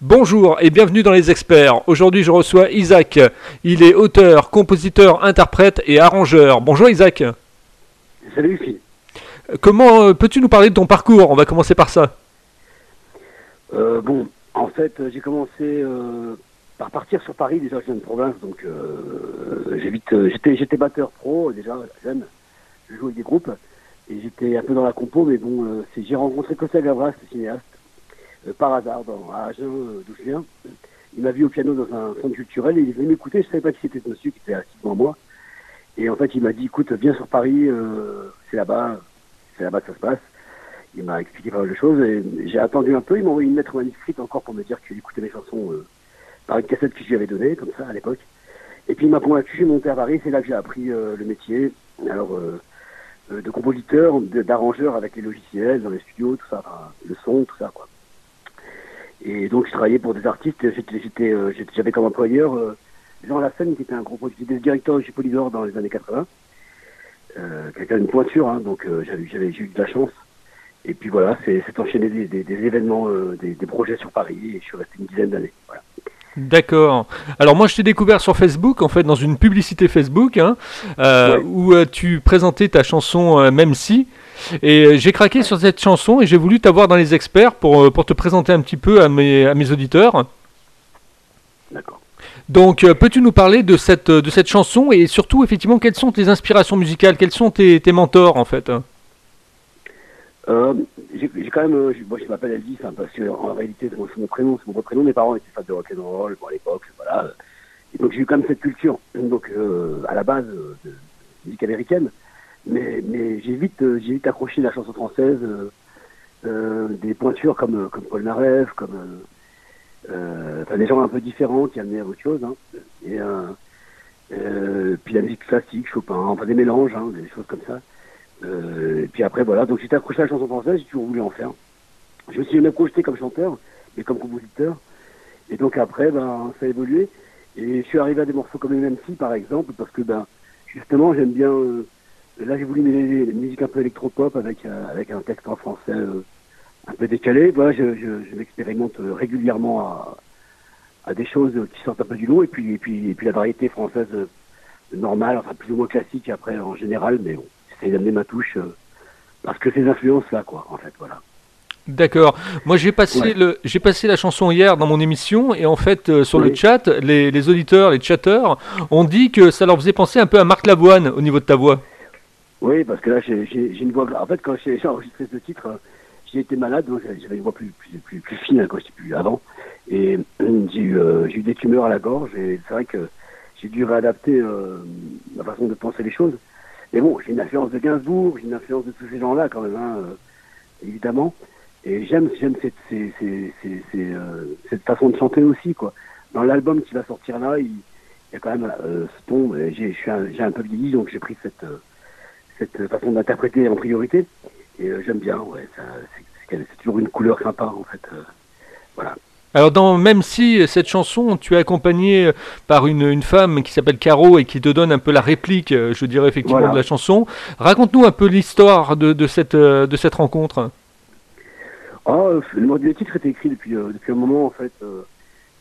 Bonjour et bienvenue dans les experts. Aujourd'hui je reçois Isaac. Il est auteur, compositeur, interprète et arrangeur. Bonjour Isaac. Salut Phil. Comment euh, peux-tu nous parler de ton parcours? On va commencer par ça. Euh, bon, en fait j'ai commencé euh, par partir sur Paris, déjà je viens de province, donc euh, j'ai vite, euh, j'étais, batteur pro déjà, jeune, je jouais avec des groupes, et j'étais un peu dans la compo, mais bon, euh, j'ai rencontré Costa Gavras, le cinéaste, euh, par hasard dans, à Agen, d'où je viens. Il m'a vu au piano dans un centre culturel et il venu m'écouter. Je savais pas qui c'était ce monsieur qui était assis devant moi. Et en fait, il m'a dit, écoute, viens sur Paris, euh, c'est là-bas, c'est là-bas que ça se passe. Il m'a expliqué pas mal de choses et j'ai attendu un peu. Il m'a envoyé une lettre manuscrite encore pour me dire qu'il écoutait mes chansons euh, par une cassette que je lui avais donnée, comme ça, à l'époque. Et puis il m'a convaincu, j'ai monté à Paris, c'est là que j'ai appris euh, le métier. Alors, euh, euh, de compositeur, d'arrangeur avec les logiciels, dans les studios, tout ça, enfin, le son, tout ça, quoi. Et donc, je travaillais pour des artistes. Euh, j'étais- j'avais comme employeur euh, Jean Lassène, qui était un gros producteur, directeur chez Polydor dans les années 80. Euh, quelqu'un d'une pointure, hein, donc euh, j'avais, j'avais, j'ai eu de la chance. Et puis voilà, c'est, c'est enchaîné des, des, des événements, euh, des, des projets sur Paris, et je suis resté une dizaine d'années. Voilà. D'accord. Alors moi je t'ai découvert sur Facebook, en fait dans une publicité Facebook, hein, euh, Ouais. où euh, tu présentais ta chanson euh, Même si. Et j'ai craqué sur cette chanson et j'ai voulu t'avoir dans les experts pour, pour te présenter un petit peu à mes, à mes auditeurs. D'accord. Donc peux-tu nous parler de cette, de cette chanson et surtout effectivement quelles sont tes inspirations musicales, quels sont tes, tes mentors en fait Euh, j'ai, quand même, euh, moi je m'appelle Elvis, hein, parce que en réalité c'est mon, prénom, c'est mon prénom. Mes parents étaient fans de rock and roll bon, à l'époque, voilà. Et donc j'ai eu quand même cette culture, donc euh, à la base euh, de musique américaine. Mais, mais j'ai vite, euh, j'ai vite accroché la chanson française, euh, des pointures comme comme Paul Naref, comme des gens un peu différents qui amenaient à autre chose. Hein. Et puis la musique classique, Chopin, enfin des mélanges, hein, des choses comme ça. Euh, et puis après, voilà, donc j'étais accroché à la chanson française, j'ai toujours voulu en faire. Je me suis même projeté comme chanteur, mais comme compositeur. Et donc après, ben, ça a évolué. Et je suis arrivé à des morceaux comme MC, par exemple, parce que, ben, justement, j'aime bien... euh, là, j'ai voulu mêler la musique un peu électropop avec, euh, avec un texte en français euh, un peu décalé. Voilà, je, je, je m'expérimente euh, régulièrement à, à des choses qui sortent un peu du lot. Et puis, et puis, et puis la variété française normale, enfin plus ou moins classique après en général, mais bon, j'essaie d'amener ma touche euh, parce que ces influences-là, quoi, en fait, voilà. D'accord. Moi, j'ai passé Ouais. le, j'ai passé la chanson hier dans mon émission et en fait euh, sur le chat, les, les auditeurs, les chatteurs ont dit que ça leur faisait penser un peu à Marc Lavoine au niveau de ta voix. Oui, parce que là, j'ai une voix. En fait, quand j'ai enregistré ce titre, euh, j'ai été malade, donc j'avais une voix plus, plus, plus, plus fine hein, quand j'étais plus avant. Et j'ai eu, euh, eu des tumeurs à la gorge, et c'est vrai que j'ai dû réadapter euh, ma façon de penser les choses. Mais bon, j'ai une influence de Gainsbourg, j'ai une influence de tous ces gens-là, quand même, hein, euh, évidemment. Et j'aime j'aime cette, ces- ces- ces- euh, cette façon de chanter aussi, quoi. Dans l'album qui va sortir là, il, y a quand même euh, ce ton. J'ai un, un peu vieilli, donc j'ai pris cette, euh, cette façon d'interpréter en priorité. Et j'aime bien, ouais. c'est toujours une couleur sympa, en fait. euh, voilà. Alors dans même si cette chanson, tu es accompagné par une, une femme qui s'appelle Caro et qui te donne un peu la réplique, euh, je dirais effectivement Voilà. de la chanson. Raconte-nous un peu l'histoire de, de cette euh, de cette rencontre. Euh, le, titre était écrit depuis, euh, depuis un moment, en fait. euh,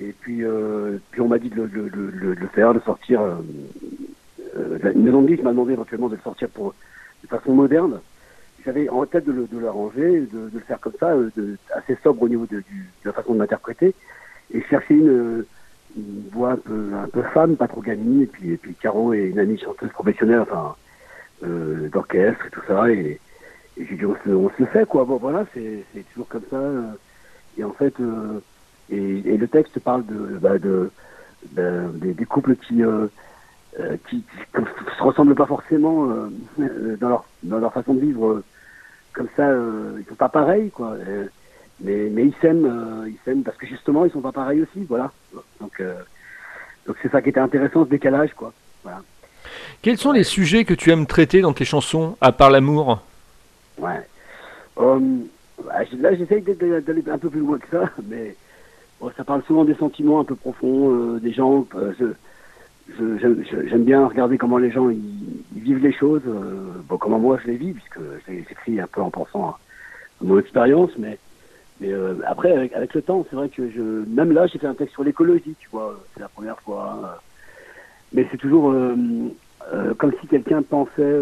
et puis, euh, puis on m'a dit de le, le- de le faire, de sortir. Euh, euh, la- une maison de m'a demandé éventuellement de le sortir pour, de façon moderne. J'avais en tête de, le- de l'arranger, de, le faire comme ça, euh, assez sobre au niveau de, la façon de l'interpréter. Et chercher une, voix un peu, un peu femme, pas trop gamine. Et puis, puis Caro est une amie chanteuse professionnelle, enfin, euh, d'orchestre et tout ça. Et, j'ai dit, on se, on se le fait, quoi. Bon, voilà, c'est toujours comme ça. euh, Et en fait, et, le texte parle de, bah, de, de- des, couples qui, qui, se ressemblent pas forcément dans, leur, dans leur façon de vivre. Comme ça, euh, ils sont pas pareils, quoi. Euh, mais, mais ils s'aiment, euh, ils s'aiment parce que justement, ils sont pas pareils aussi, voilà. Donc, euh, donc c'est ça qui était intéressant, ce décalage, quoi. Voilà. Quels sont les sujets que tu aimes traiter dans tes chansons, à part l'amour? Ouais. Euh, bah, là, j'essaye d'aller un peu plus loin que ça, mais bon, ça parle souvent des sentiments un peu profonds des gens. je- j'aime bien regarder comment les gens vivent les choses, euh, comment moi je les vis, puisque je les écris un peu en pensant à, mon expérience, mais euh, après, avec, avec, le temps, c'est vrai que je, même là, j'ai fait un texte sur l'écologie, tu vois, c'est la première fois. Hein. Mais c'est toujours euh, euh, comme si quelqu'un pensait.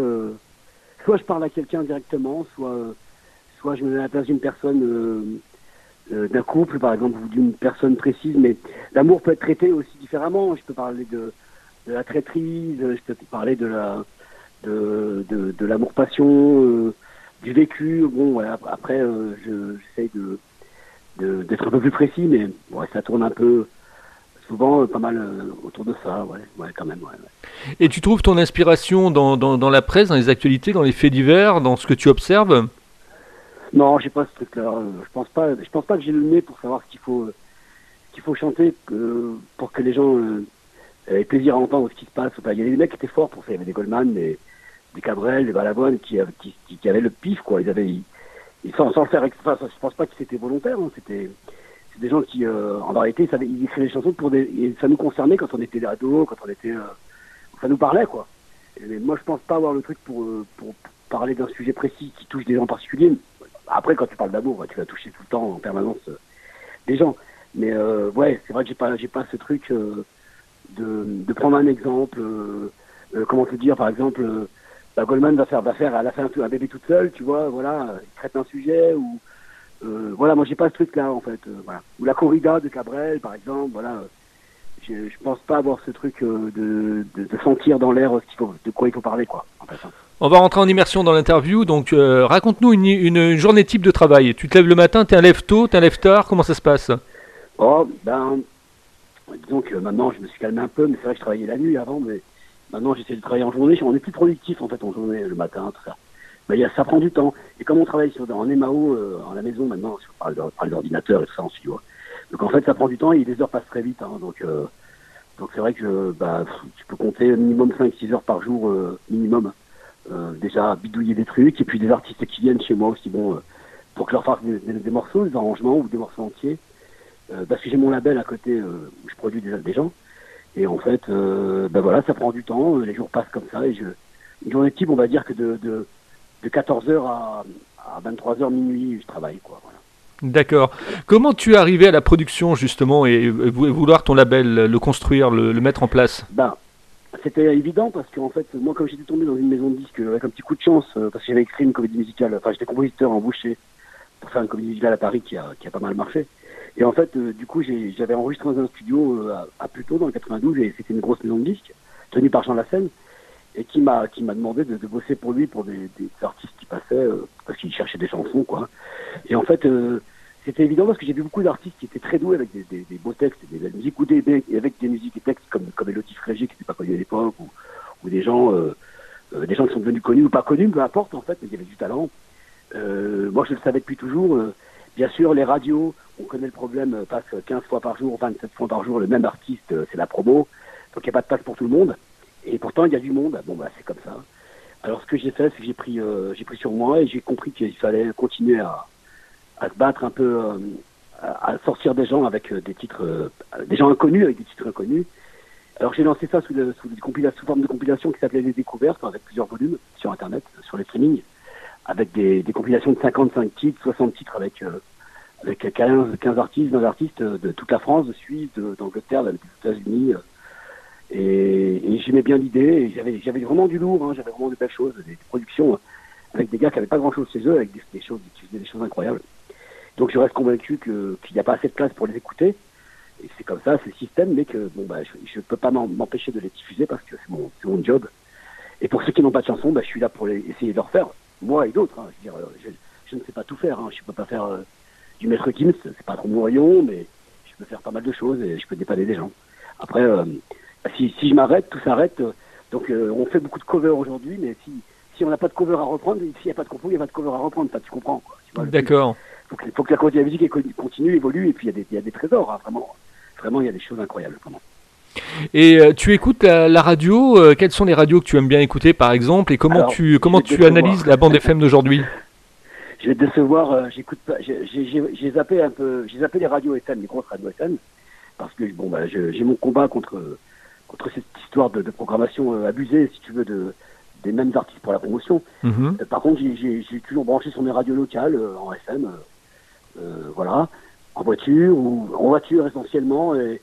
soit je parle à quelqu'un directement, soit, soit je me mets à la place d'une personne, d'un couple, par exemple, ou d'une personne précise. Mais l'amour peut être traité aussi différemment. Je peux parler de, de la traîtrise, je peux parler de la de, de, de l'amour-passion du vécu. Bon, après, euh, j'essaye de d'être un peu plus précis, mais ouais, ça tourne un peu, souvent euh, pas mal euh, autour de ça, ouais, ouais quand même. Ouais, Et tu trouves ton inspiration dans, dans, dans, la presse, dans les actualités, dans les faits divers, dans ce que tu observes? Non, j'ai pas ce truc-là. Je pense pas, je pense pas que j'ai le nez pour savoir ce qu'il faut, qu'il faut chanter pour que les gens aient plaisir à entendre ce qui se passe. il y a des mecs qui étaient forts pour ça. Il y avait des Goldman, mais des Cabrel, des Balavoine qui, qui, avaient le pif, quoi. Ils avaient, ils, sans, sans le faire enfin, je pense pas que c'était volontaire, hein. c'était des gens qui, euh, en réalité, ils, ils écrivaient des chansons pour des, et ça nous concernait quand on était des ados, quand on était, euh, ça nous parlait, quoi. Et moi, je pense pas avoir le truc pour, euh, pour, parler d'un sujet précis qui touche des gens particuliers. Après, quand tu parles d'amour, tu vas toucher tout le temps, en permanence, des gens. Mais ouais, c'est vrai que j'ai pas, j'ai pas ce truc de, de prendre un exemple. comment te dire, par exemple bah, Goldman va faire, va faire, elle a fait un, un bébé toute seule, tu vois, voilà, il traite un sujet ou euh, voilà, moi j'ai pas ce truc-là en fait, euh, voilà. Ou la corrida de Cabrel, par exemple, voilà. Je, je pense pas avoir ce truc euh, de, de, de, sentir dans l'air ce qu'il faut, de quoi il faut parler, quoi. En fait, hein. On va rentrer en immersion dans l'interview, donc euh, raconte-nous une, une, journée type de travail. Tu te lèves le matin, un lève tôt, t'es un lève tard, comment ça se passe? Oh, ben, disons que maintenant je me suis calmé un peu, mais c'est vrai que je travaillais la nuit avant, mais Maintenant, j'essaie de travailler en journée. On est plus productif en fait en journée, le matin, tout ça. Mais y a, ça prend du temps. Et comme on travaille sur, en MAO, euh, en la maison maintenant, par, par l'ordinateur et tout ça, on suit. Donc en fait, ça prend du temps et les heures passent très vite. Hein, donc euh, donc c'est vrai que bah, tu peux compter minimum 5-6 heures par jour, euh, minimum. Euh, déjà bidouiller des trucs et puis des artistes qui viennent chez moi aussi, bon, pour que leur fasse des, morceaux, des arrangements ou des morceaux entiers. Parce que j'ai mon label à côté où je produis des, des gens. Et en fait, euh, ben voilà, ça prend du temps, les jours passent comme ça, et je, une journée type, on va dire que de, de, de 14h à, à 23h minuit, je travaille, quoi, voilà. D'accord. Comment tu es arrivé à la production justement et vouloir ton label, le construire, le, le mettre en place? Ben, c'était évident parce qu'en fait, moi, comme j'étais tombé dans une maison de disques avec un petit coup de chance, euh, parce que j'avais écrit une comédie musicale, enfin, j'étais compositeur embauché pour faire une comédie musicale à Paris qui a, qui a pas mal marché. Et en fait, euh, du coup, j'avais enregistré dans un studio euh, à, à dans le 92, et c'était une grosse maison de disques, tenue par Jean Lassène, et qui m'a qui m'a demandé de, de, bosser pour lui pour des, des artistes qui passaient, euh, parce qu'il cherchait des chansons, quoi. Et en fait, c'était évident parce que j'ai vu beaucoup d'artistes qui étaient très doués avec des, des, des beaux textes, des belles musiques, ou des, avec des musiques et textes comme, comme Elodie Frégé, qui n'était pas connu à l'époque, ou, ou, des gens des gens qui sont devenus connus ou pas connus, peu importe, en fait, mais il y avait du talent. moi, je le savais depuis toujours. Bien sûr, les radios, on connaît le problème, euh, passe 15 fois par jour, 27 fois par jour, le même artiste, euh, c'est la promo. Donc il n'y a pas de place pour tout le monde. Et pourtant, il y a du monde. Bon, bah, c'est comme ça. Alors ce que j'ai fait, c'est que j'ai pris, euh, j'ai pris sur moi et j'ai compris qu'il fallait continuer à, à se battre un peu, euh, à, sortir des gens avec des titres, des gens inconnus avec des titres inconnus. Alors j'ai lancé ça sous, sous, sous forme de compilation qui s'appelait Les Découvertes, avec plusieurs volumes sur Internet, sur les streamings avec des, des, compilations de 55 titres, 60 titres avec, euh, avec 15, 15 artistes, 20 artistes de toute la France, de Suisse, d'Angleterre, des États-Unis. Euh, et, et j'aimais bien l'idée, j'avais, j'avais vraiment du lourd, hein, j'avais vraiment de belles choses, des, productions avec des gars qui n'avaient pas grand-chose chez eux, avec des, choses, qui faisaient des choses incroyables. Donc je reste convaincu que, qu'il n'y a pas assez de place pour les écouter. Et c'est comme ça, c'est le système, mais que bon, bah, je ne peux pas m'empêcher de les diffuser parce que c'est mon, mon job. Et pour ceux qui n'ont pas de chanson, bah, je suis là pour essayer de leur faire moi et d'autres. Hein, je, je, je, ne sais pas tout faire. Hein. Je ne peux pas faire euh, du maître Gims, c'est pas trop mon rayon, mais je peux faire pas mal de choses et je peux dépanner des gens. Après, euh, si, si je m'arrête, tout s'arrête. donc euh, on fait beaucoup de covers aujourd'hui, mais si, si on n'a pas de cover à reprendre, s'il n'y a pas de compo, il n'y a pas de cover à reprendre. tu comprends. D'accord. Il faut, que, faut que la, musique continue, évolue, et puis il y, y, a des trésors, hein, vraiment. Vraiment, il y a des choses incroyables, vraiment. Et euh, tu écoutes la, la radio euh, Quelles sont les radios que tu aimes bien écouter, par exemple Et comment Alors, tu comment tu analyses la bande FM d'aujourd'hui? Je vais te décevoir. Euh, J'écoute pas. J'ai zappé un peu. J'ai zappé les radios FM, les grosses radios FM, parce que bon, bah, j'ai mon combat contre contre cette histoire de, de programmation abusée, si tu veux, de des mêmes artistes pour la promotion. Mhm. par contre, j'ai toujours branché sur mes radios locales en FM voilà, en voiture ou en voiture essentiellement. Et,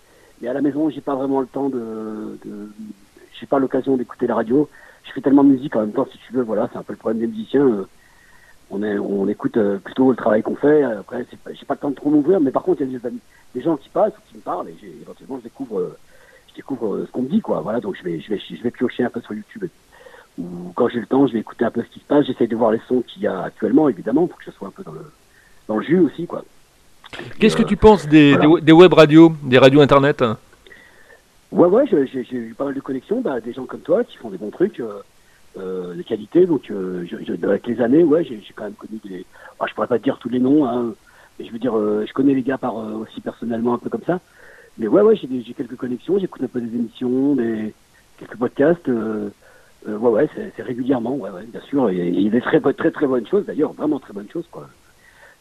à la maison, j'ai pas vraiment le temps de, j'ai pas l'occasion d'écouter la radio. Je fais tellement de musique en même temps, si tu veux. Voilà, c'est un peu le problème des musiciens. On, est, on écoute plutôt le travail qu'on fait. Après, j'ai pas le temps de trop m'ouvrir, mais par contre, il y a des, des, gens qui passent, qui me parlent, et éventuellement, je découvre je découvre euh, ce qu'on me dit, quoi. Voilà, donc je vais, je vais, je vais piocher un peu sur YouTube. Ou quand j'ai le temps, je vais écouter un peu ce qui se passe. J'essaie de voir les sons qu'il y a actuellement, évidemment, pour que je sois un peu dans le, dans le jus aussi, quoi. Qu'est-ce que tu penses des, des, web radios, des radios internet? Ouais, ouais, j'ai eu pas mal de connexions, bah, des gens comme toi qui font des bons trucs. Euh, euh de qualité. Donc, euh, je, avec les années, ouais, j'ai quand même connu des. Ah, je pourrais pas te dire tous les noms, hein, mais je veux dire, je connais les gars par aussi personnellement un peu comme ça. Mais ouais, ouais, j'ai quelques connexions, j'écoute un peu des émissions, des, quelques podcasts. Ouais, ouais, c'est régulièrement, ouais, ouais, bien sûr. Il y a des très, très, très bonnes choses, d'ailleurs, vraiment très bonnes choses, quoi.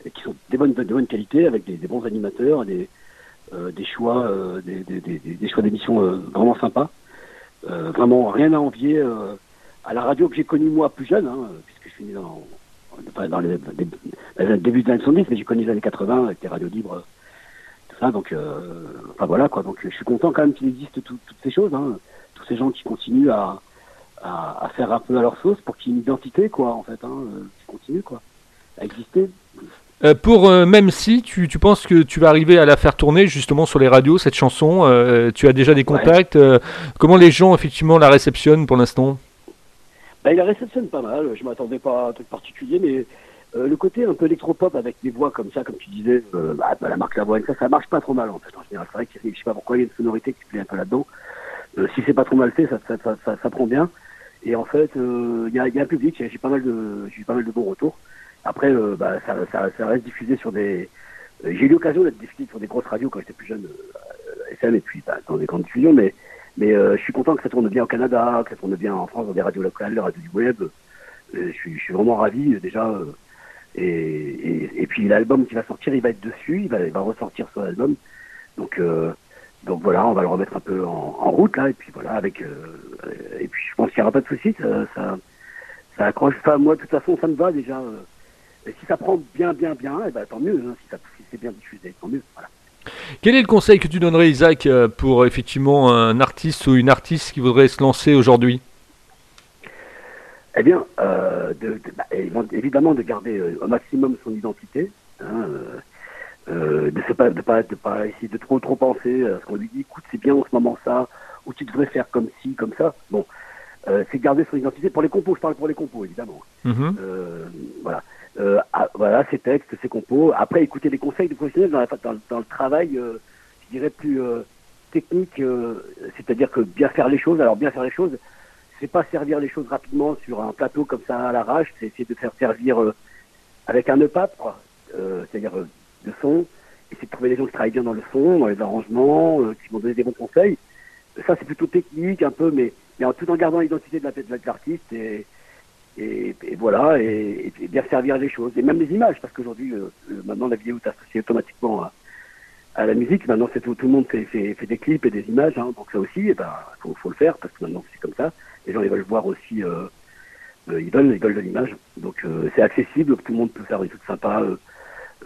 Qui sont des bonnes, de bonne qualité, avec des, bons animateurs, des, euh, choix, euh, des, choix d'émissions euh, vraiment sympas. Vraiment rien à envier à la radio que j'ai connue moi plus jeune, hein, puisque je suis né dans, dans les, les, débuts des années 70, mais j'ai connu les années 80 avec les radios libres donc, euh, enfin voilà quoi. Donc, je suis content quand même qu'il existe toutes ces choses. Hein. Tous ces gens qui continuent à, faire un peu à leur sauce pour qu'il y ait une identité, quoi, en fait, hein, qui continue, quoi, à exister. Euh, pour même si tu, tu, penses que tu vas arriver à la faire tourner justement sur les radios cette chanson, tu as déjà des contacts. comment les gens effectivement la réceptionnent pour l'instant? Ben, Ils la réceptionnent pas mal. Je m'attendais pas à un truc particulier, mais euh, le côté un peu électropop avec des voix comme ça, comme tu disais, euh, bah, bah, la marque Lavoine, ça, ça marche pas trop mal en fait. En général, c'est vrai que je sais pas pourquoi il y a une sonorité qui plaît un peu là-dedans. Euh, si c'est pas trop mal fait, ça, ça, ça, prend bien. Et en fait, euh, il y, a, y, a, un public, j'ai pas mal de, j'ai pas mal de bons retours. Après, bah, ça, ça, ça, reste diffusé sur des. j'ai eu l'occasion d'être diffusé sur des grosses radios quand j'étais plus jeune, SM et puis bah, dans des grandes diffusions, mais mais je suis content que ça tourne bien au Canada, que ça tourne bien en France dans des radios locales, des radios du web. je suis, je suis vraiment ravi déjà. Et, et, puis l'album qui va sortir, il va être dessus, il va, il va ressortir sur l'album. Donc, euh, donc voilà, on va le remettre un peu en, en route là, et puis voilà, avec. Euh, et puis je pense qu'il n'y aura pas de souci, ça, ça, ça, accroche. Enfin, moi, de toute façon, ça me va déjà. Euh. et si ça prend bien, bien, bien, et eh ben, tant mieux. Hein, si, si c'est bien diffusé, tant mieux. Voilà. Quel est le conseil que tu donnerais, Isaac, pour effectivement un artiste ou une artiste qui voudrait se lancer aujourd'hui? Eh bien, euh, de, bah, évidemment de garder euh, au maximum son identité, hein, euh, euh, de ne pas, de pas, de pas essayer de trop trop penser à ce qu'on lui dit. Écoute, c'est bien en ce moment ça, ou tu devrais faire comme ci, comme ça. Bon, euh, c'est garder son identité pour les compos. Je parle pour les compos, évidemment. Mm-hmm. voilà, ah, voilà, ses textes, ses compos. Après, écouter les conseils de professionnels dans, la, dans, dans le travail, je dirais plus technique, c'est-à-dire que bien faire les choses. Alors bien faire les choses c'est pas servir les choses rapidement sur un plateau comme ça à l'arrache, c'est essayer de faire servir euh, avec un EPAP, euh, c'est-à-dire euh, de son, essayer de trouver des gens qui travaillent bien dans le son, dans les arrangements, euh, qui vont donner des bons conseils. Ça, c'est plutôt technique un peu, mais, mais en, tout en gardant l'identité de l'artiste et, et, voilà, et, bien servir les choses. Et même les images, parce qu'aujourd'hui, maintenant, la vidéo est associée automatiquement à, la musique. Maintenant, c'est tout, tout le monde fait, des clips et des images, hein, donc ça aussi, il eh ben, faut, le faire, parce que maintenant, c'est comme ça les gens ils veulent voir aussi, euh, euh, ils veulent, ils veulent de l'image. Donc euh, c'est accessible, tout le monde peut faire des trucs sympas,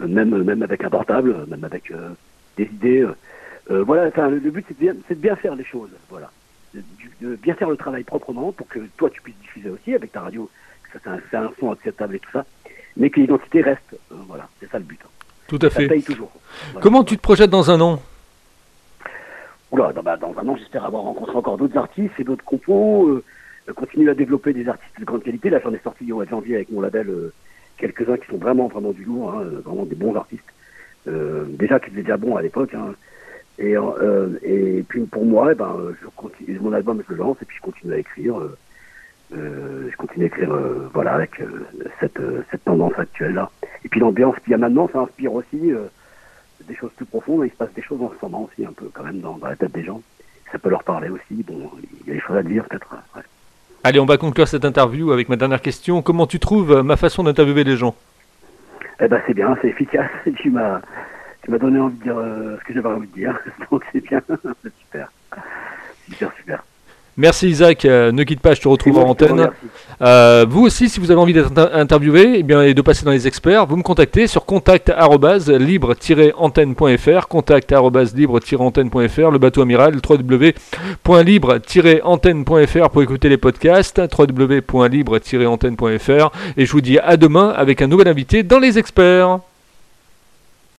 même même avec un portable, même avec des idées. voilà, enfin le, but c'est de, bien, de bien faire les choses, voilà, de, bien faire le travail proprement pour que toi tu puisses diffuser aussi avec ta radio, que ça c'est un, son acceptable et tout ça, mais que l'identité reste. voilà, c'est ça le but. Hein. Tout à fait. Ça paye toujours. Comment tu te projettes dans un an? Oula, dans, bah, dans un an, j'espère avoir rencontré encore d'autres artistes et d'autres compos continuer à développer des artistes de grande qualité. Là, j'en ai sorti au mois de janvier avec mon label euh, quelques-uns qui sont vraiment, vraiment du lourd, hein, euh, vraiment des bons artistes. Euh, déjà, qui étaient déjà bons à l'époque. Hein. Et, et puis pour moi, eh ben, je continue, mon album, je le lance et puis je continue à écrire. je continue à écrire, voilà, avec cette, cette tendance actuelle là. Et puis l'ambiance qu'il y a maintenant, ça inspire aussi des choses plus profondes. Il se passe des choses en ce moment aussi, un peu quand même dans, la tête des gens. Ça peut leur parler aussi. Bon, il y a des choses à dire peut-être. Allez, on va conclure cette interview avec ma dernière question. Comment tu trouves euh, ma façon d'interviewer les gens? Eh ben, c'est bien, c'est efficace. Tu m'as, tu m'as donné envie de dire euh, ce que j'avais envie de dire. Donc c'est bien, c'est super, super, super. Merci Isaac, euh, ne quitte pas, je te retrouve en antenne. Euh, vous aussi, si vous avez envie d'être interviewé eh bien, et de passer dans les experts, vous me contactez sur contact-libre-antenne.fr, contact-libre-antenne.fr, le bateau amiral, www.libre-antenne.fr pour écouter les podcasts, www.libre-antenne.fr, et je vous dis à demain avec un nouvel invité dans les experts.